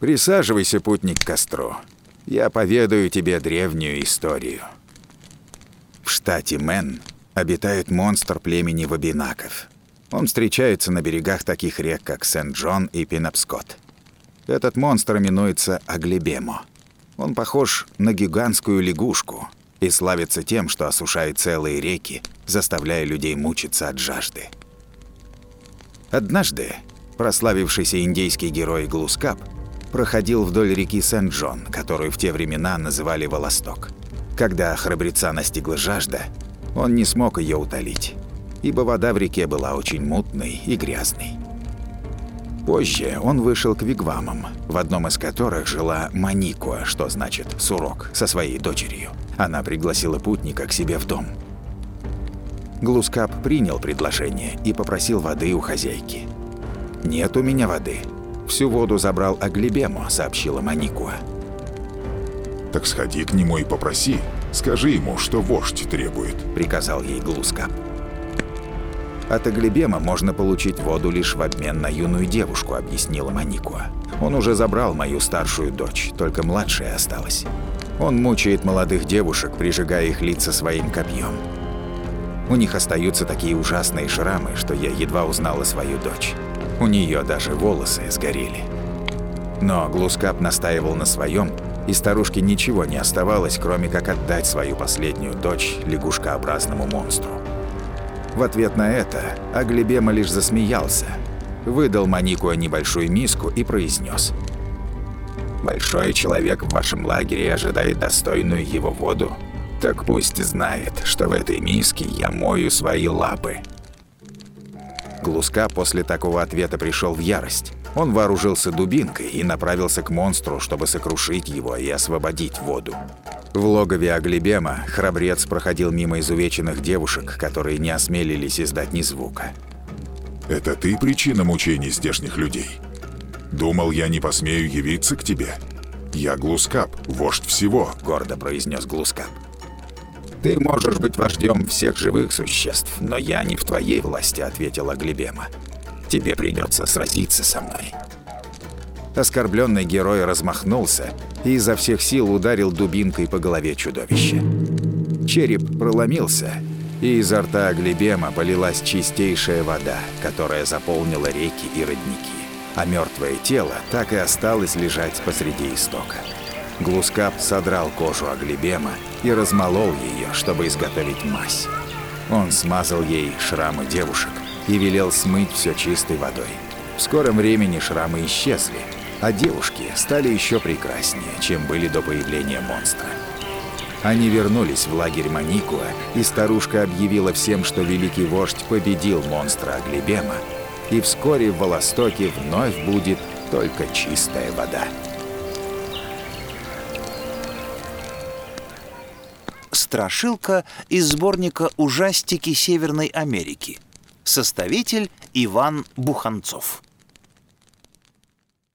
Присаживайся, путник, к костру. Я поведаю тебе древнюю историю. В штате Мэн обитает монстр племени Вабинаков. Он встречается на берегах таких рек, как Сент-Джон и Пинапскот. Этот монстр именуется Аглибемо. Он похож на гигантскую лягушку и славится тем, что осушает целые реки, заставляя людей мучиться от жажды. Однажды прославившийся индейский герой Глускап проходил вдоль реки Сент-Джон, которую в те времена называли Волосток. Когда храбреца настигла жажда, он не смог ее утолить, ибо вода в реке была очень мутной и грязной. Позже он вышел к вигвамам, в одном из которых жила Маникуа, что значит «сурок», со своей дочерью. Она пригласила путника к себе в дом. Глускап принял предложение и попросил воды у хозяйки. «Нет у меня воды. Всю воду забрал Аглибему», — сообщила Маникуа. Так сходи к нему и попроси. Скажи ему, что вождь требует», — приказал ей Глускап. «От Аглибема можно получить воду лишь в обмен на юную девушку», — объяснила Маникуа. «Он уже забрал мою старшую дочь, только младшая осталась. Он мучает молодых девушек, прижигая их лица своим копьем. У них остаются такие ужасные шрамы, что я едва узнала свою дочь. У нее даже волосы сгорели». Но Глускап настаивал на своем, и старушке ничего не оставалось, кроме как отдать свою последнюю дочь лягушкообразному монстру. В ответ на это Аглибема лишь засмеялся, выдал Маникуа небольшую миску и произнес: «Большой человек в вашем лагере ожидает достойную его воду. Так пусть знает, что в этой миске я мою свои лапы». Глуска после такого ответа пришел в ярость. Он вооружился дубинкой и направился к монстру, чтобы сокрушить его и освободить воду. В логове Аглибема храбрец проходил мимо изувеченных девушек, которые не осмелились издать ни звука. «Это ты причина мучений здешних людей? Думал, я не посмею явиться к тебе? Я Глускап, вождь всего», — гордо произнес Глускап. «Ты можешь быть вождем всех живых существ, но я не в твоей власти», — ответила Глибема. Тебе придется сразиться со мной». Оскорбленный герой размахнулся и изо всех сил ударил дубинкой по голове чудовища. Череп проломился, и изо рта Глебема полилась чистейшая вода, которая заполнила реки и родники, а мертвое тело так и осталось лежать посреди истока. Глускап содрал кожу Аглибема и размолол ее, чтобы изготовить мазь. Он смазал ей шрамы девушек, и велел смыть все чистой водой. В скором времени шрамы исчезли, а девушки стали еще прекраснее, чем были до появления монстра. Они вернулись в лагерь Маникуа, и старушка объявила всем, что великий вождь победил монстра Аглибема, и вскоре в Волостоке вновь будет только чистая вода. Страшилка из сборника «Ужастики Северной Америки» Составитель Иван Буханцов.